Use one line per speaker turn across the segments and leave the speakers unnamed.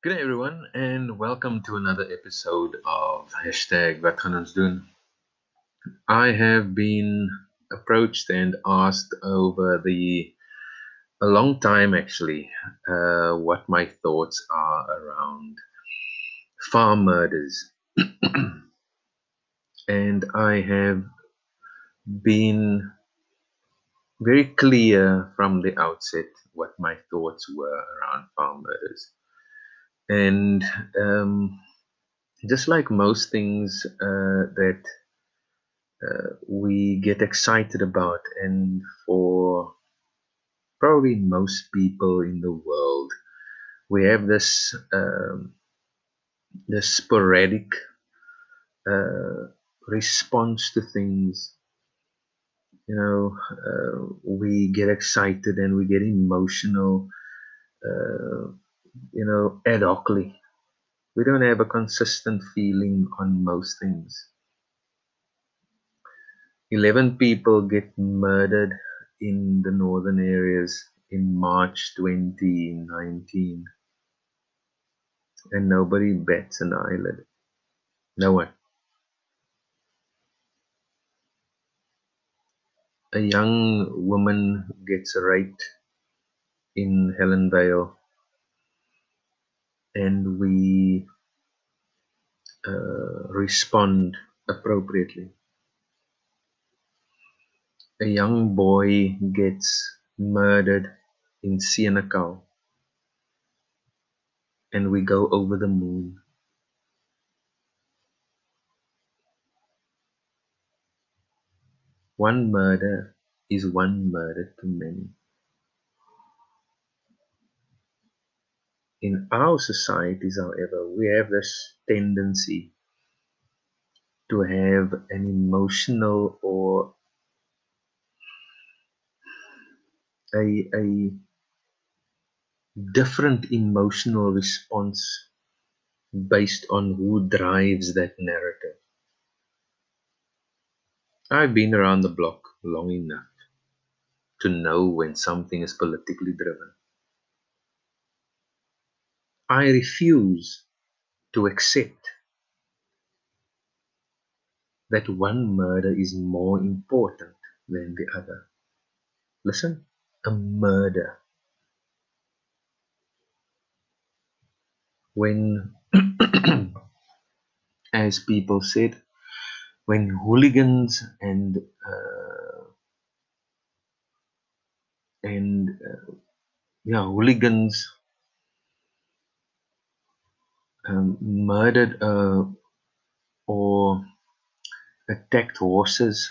Good day, everyone, and welcome to another episode of hashtag Wat. I have been approached and asked over the a long time actually uh, what my thoughts are around farm murders, and I have been very clear from the outset what my thoughts were around farm murders and um, just like most things uh, that uh, we get excited about, and for probably most people in the world, we have this um, this sporadic uh, response to things. You know, uh, we get excited and we get emotional. Uh, you know, ad hocly. We don't have a consistent feeling on most things. 11 people get murdered in the northern areas in March 2019. And nobody bats an eyelid. No one. A young woman gets raped in Helenvale and we uh, respond appropriately. A young boy gets murdered in Senekal and we go over the moon. One murder is one murder too many. In our societies, however, we have this tendency to have an emotional or a, a different emotional response based on who drives that narrative. I've been around the block long enough to know when something is politically driven. I refuse to accept that one murder is more important than the other. Listen, a murder. When, as people said, when hooligans and uh, and uh, yeah, hooligans um, murdered uh, or attacked horses,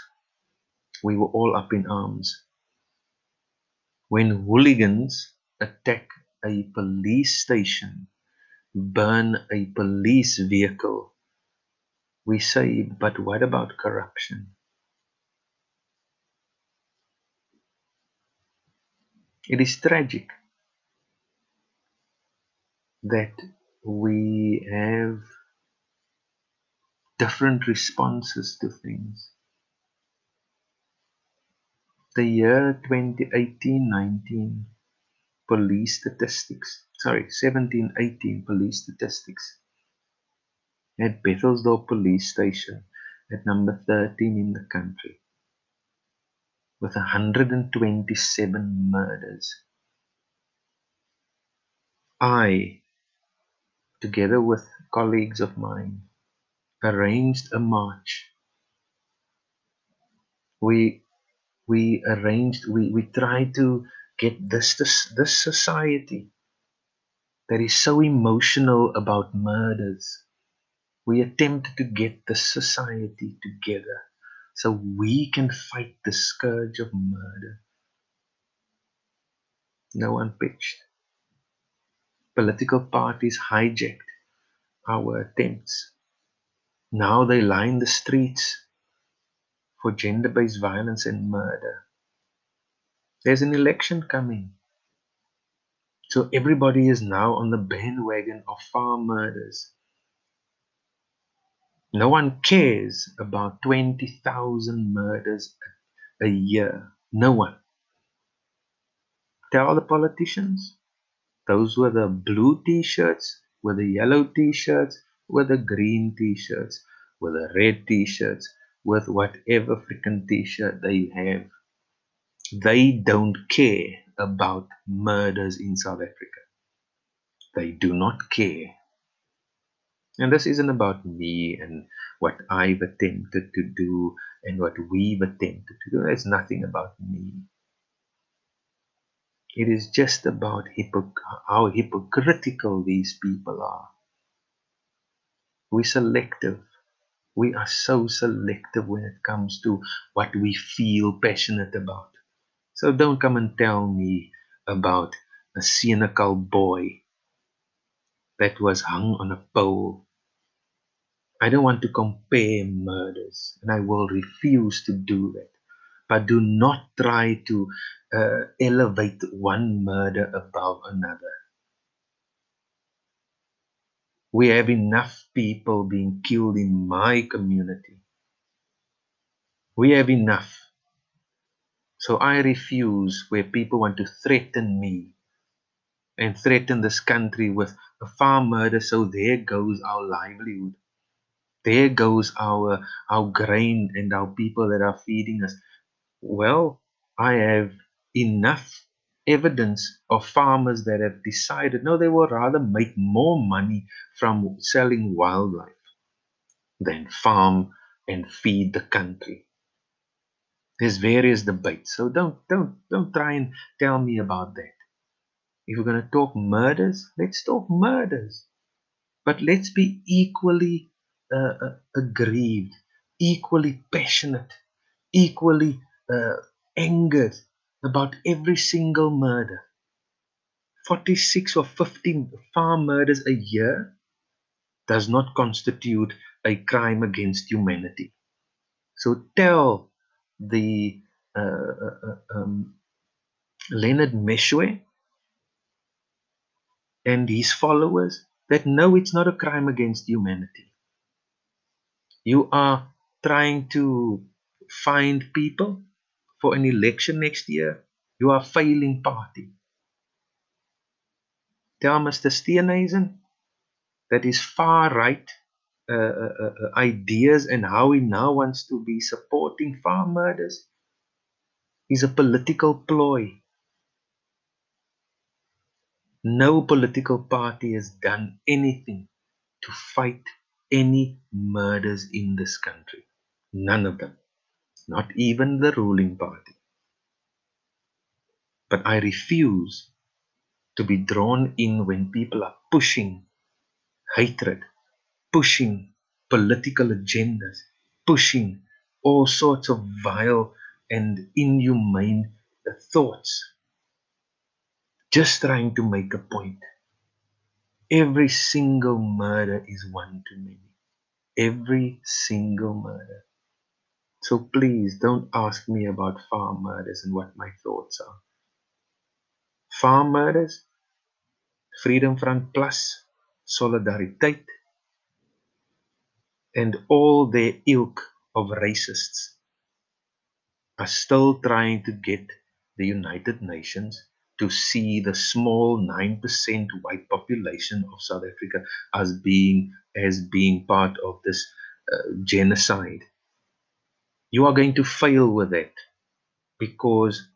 we were all up in arms. When hooligans attack a police station, burn a police vehicle, we say, but what about corruption? It is tragic that we have different responses to things. The year 2018-19 police statistics, sorry, 17-18 police statistics at Bethelsdorp police station at number 13 in the country with 127 murders. I together with colleagues of mine, arranged a march. We we arranged we, we tried to get this, this this society that is so emotional about murders. We attempted to get the society together so we can fight the scourge of murder. No one pitched political parties hijacked our attempts. Now they line the streets for gender based violence and murder. There's an election coming. So everybody is now on the bandwagon of farm murders. No one cares about 20,000 murders a year. No one. Tell the politicians those were the blue t-shirts were the yellow t-shirts, were the green t-shirts, were the red t-shirts, with whatever freaking t-shirt they have. They don't care about murders in South Africa. They do not care. And this isn't about me and what I've attempted to do and what we've attempted to do. It's nothing about me. It is just about how hypocritical these people are. We're selective. We are so selective when it comes to what we feel passionate about. So don't come and tell me about a Senekal boy that was hung on a pole. I don't want to compare murders, and I will refuse to do that. But do not try to uh, elevate one murder above another. We have enough people being killed in my community. We have enough. So I refuse where people want to threaten me and threaten this country with a farm murder. So there goes our livelihood. There goes our our grain and our people that are feeding us. Well, I have enough evidence of farmers that have decided no, they would rather make more money from selling wildlife than farm and feed the country. There's various debates, so don't don't don't try and tell me about that. If we're going to talk murders, let's talk murders. But let's be equally uh, uh, aggrieved, equally passionate, equally uh, angered about every single murder. 46 or 50 farm murders a year does not constitute a crime against humanity. So tell the uh, uh um, Leonard Meshwe and his followers that no, it's not a crime against humanity. You are trying to find people for an election next year. You are a failing party. Tell Mr. Steenhuisen that his far right uh, uh, uh, uh, ideas and how he now wants to be supporting farm murders is a political ploy. No political party has done anything to fight any murders in this country. None of them. Not even the ruling party. But I refuse to be drawn in when people are pushing hatred, pushing political agendas, pushing all sorts of vile and inhumane thoughts just trying to make a point. Every single murder is one too many. Every single murder. So please don't ask me about farm murders and what my thoughts are. Farm murders, Freedom Front Plus, Solidariteit, and all their ilk of racists are still trying to get the United Nations to see the small 9% white population of South Africa as being as being part of this uh, genocide. You are going to fail with it because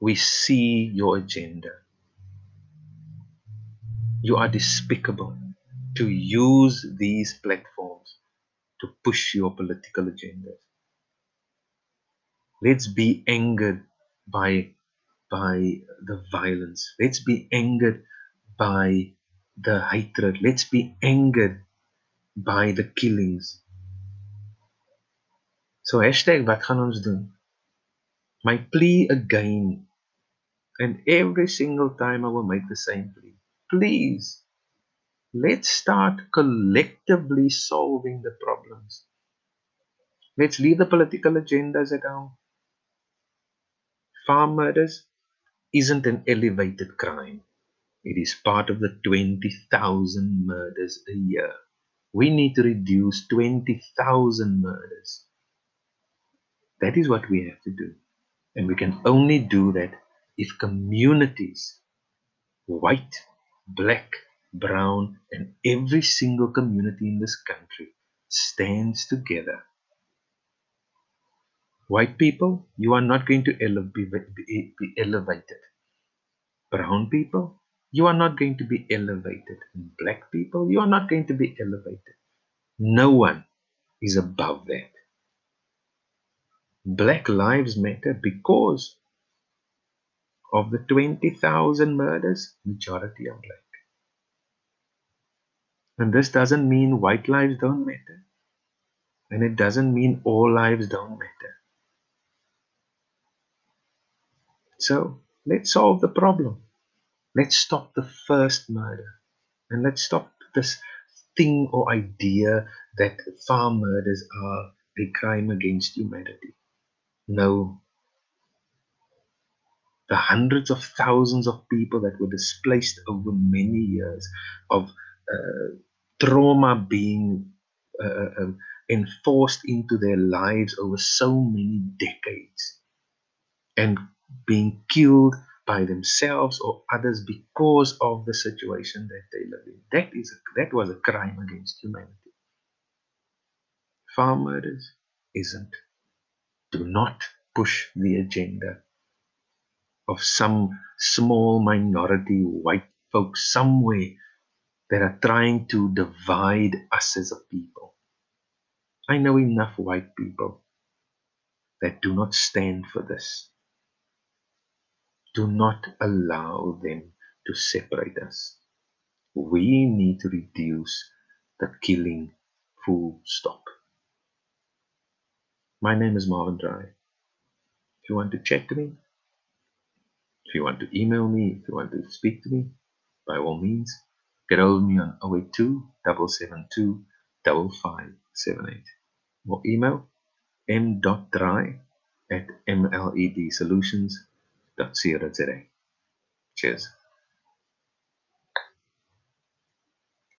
we see your agenda. You are despicable to use these platforms to push your political agendas. Let's be angered by by the violence. Let's be angered by the hatred. Let's be angered by the killings. So hashtag wat gaan ons doen? My plea again, and every single time I will make the same plea. Please, let's start collectively solving the problems. Let's leave the political agendas at home. Farm murders, isn't an elevated crime. It is part of the 20,000 murders a year. We need to reduce 20,000 murders. That is what we have to do. And we can only do that if communities, white, black, brown, and every single community in this country stands together. White people, you are not going to ele- be, be, be elevated. Brown people, you are not going to be elevated. Black people, you are not going to be elevated. No one is above that. Black lives matter because of the 20,000 murders, majority are black. And this doesn't mean white lives don't matter. And it doesn't mean all lives don't matter. So let's solve the problem. Let's stop the first murder. And let's stop this thing or idea that farm murders are a crime against humanity. No. The hundreds of thousands of people that were displaced over many years of uh, trauma being uh, uh, enforced into their lives over so many decades and being killed by themselves or others because of the situation that they live in. That is a, that was a crime against humanity. Farm murders isn't. Do not push the agenda of some small minority white folks somewhere that are trying to divide us as a people. I know enough white people that do not stand for this. Do not allow them to separate us. We need to reduce the killing full stop. My name is Marvin Dry. If you want to chat to me, if you want to email me, if you want to speak to me, by all means, get hold of me on 082 772 5578 or email m.dry at mledsolutions.co.za. Cheers.